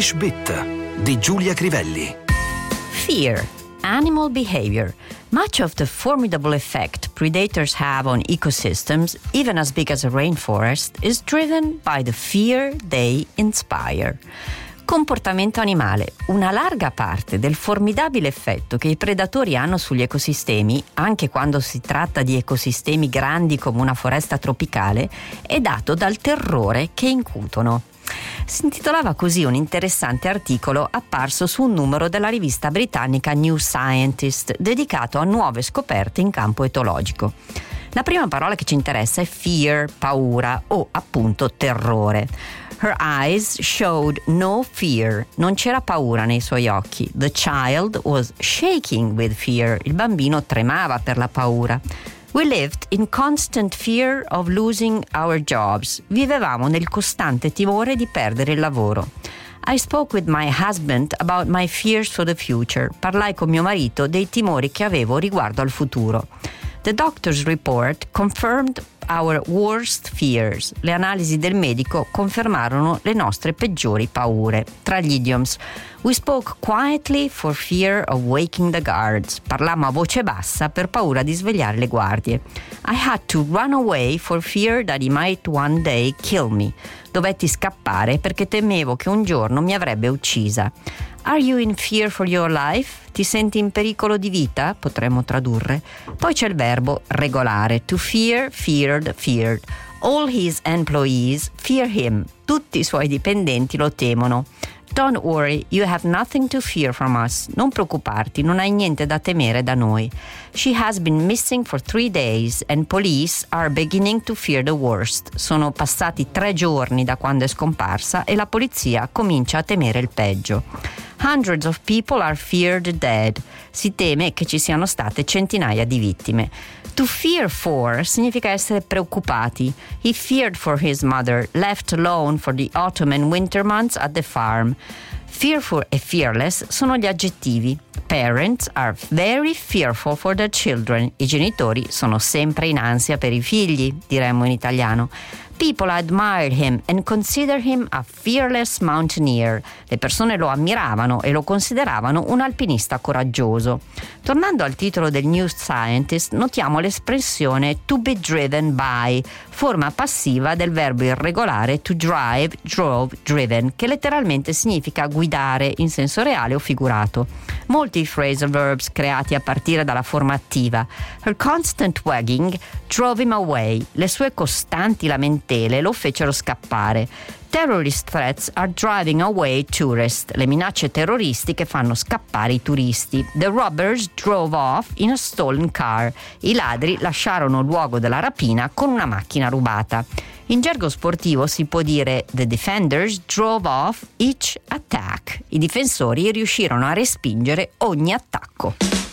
English Bit di Giulia Crivelli. Fear, animal behavior. Much of the formidable effect predators have on ecosystems, even as big as a rainforest, is driven by the fear they inspire. Comportamento animale. Una larga parte del formidabile effetto che i predatori hanno sugli ecosistemi, anche quando si tratta di ecosistemi grandi come una foresta tropicale, è dato dal terrore che incutono. Si intitolava così un interessante articolo apparso su un numero della rivista britannica New Scientist dedicato a nuove scoperte in campo etologico. La prima parola che ci interessa è fear, paura o appunto terrore. Her eyes showed no fear. Non c'era paura nei suoi occhi. The child was shaking with fear. Il bambino tremava per la paura. We lived in constant fear of losing our jobs. Vivevamo nel costante timore di perdere il lavoro. I spoke with my husband about my fears for the future. Parlai con mio marito dei timori che avevo riguardo al futuro. The doctor's report confirmed our worst fears. Le analisi del medico confermarono le nostre peggiori paure. Tra gli idioms, we spoke quietly for fear of waking the guards. Parlammo a voce bassa per paura di svegliare le guardie. I had to run away for fear that he might one day kill me. Dovetti scappare perché temevo che un giorno mi avrebbe uccisa. Are you in fear for your life? Ti senti in pericolo di vita? Potremmo tradurre. Poi c'è il verbo regolare. To fear, feared, feared. All his employees fear him. Tutti i suoi dipendenti lo temono. Don't worry, you have nothing to fear from us. Non preoccuparti, non hai niente da temere da noi. She has been missing for three days and police are beginning to fear the worst. Sono passati tre giorni da quando è scomparsa e la polizia comincia a temere il peggio. Hundreds of people are feared dead. Si teme che ci siano state centinaia di vittime. To fear for significa essere preoccupati. He feared for his mother, left alone for the autumn and winter months at the farm. Fearful e fearless sono gli aggettivi. Parents are very fearful for their children. I genitori sono sempre in ansia per i figli, diremmo in italiano. People admired him and considered him a fearless mountaineer. Le persone lo ammiravano e lo consideravano un alpinista coraggioso. Tornando al titolo del New Scientist, notiamo l'espressione to be driven by, forma passiva del verbo irregolare to drive, drove, driven, che letteralmente significa guidare in senso reale o figurato. Molti phrasal verbs creati a partire dalla forma attiva. Her constant wagging drove him away. Le sue costanti lamentele lo fecero scappare. Terrorist threats are driving away tourists. Le minacce terroristiche fanno scappare i turisti. The robbers drove off in a stolen car. I ladri lasciarono il luogo della rapina con una macchina rubata. In gergo sportivo si può dire The defenders drove off each attack. I difensori riuscirono a respingere ogni attacco.